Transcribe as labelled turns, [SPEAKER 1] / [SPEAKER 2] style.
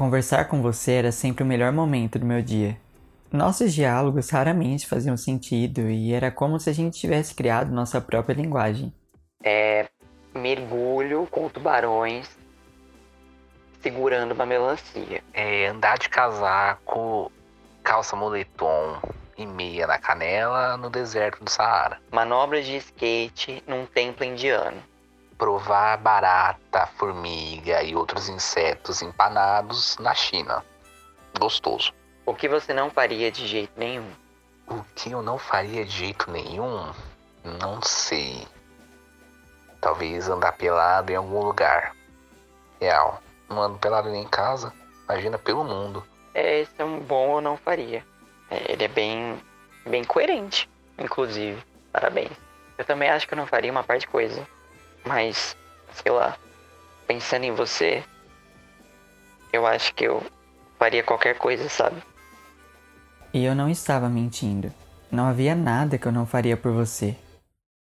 [SPEAKER 1] Conversar com você era sempre o melhor momento do meu dia. Nossos diálogos raramente faziam sentido e era como se a gente tivesse criado nossa própria linguagem.
[SPEAKER 2] É mergulho com tubarões segurando uma melancia.
[SPEAKER 3] É andar de casaco, calça moletom e meia na canela no deserto do Saara.
[SPEAKER 2] Manobras de skate num templo indiano.
[SPEAKER 3] Provar barata, formiga e outros insetos empanados na China. Gostoso.
[SPEAKER 2] O que você não faria de jeito nenhum?
[SPEAKER 3] O que eu não faria de jeito nenhum? Não sei. Talvez andar pelado em algum lugar. Real. Não ando pelado nem em casa. Imagina pelo mundo.
[SPEAKER 2] É, esse é um bom eu não faria. É, ele é bem, bem coerente, inclusive. Parabéns. Eu também acho que eu não faria uma parte de coisa. Mas, sei lá, pensando em você, eu acho que eu faria qualquer coisa, sabe?
[SPEAKER 1] E eu não estava mentindo. Não havia nada que eu não faria por você.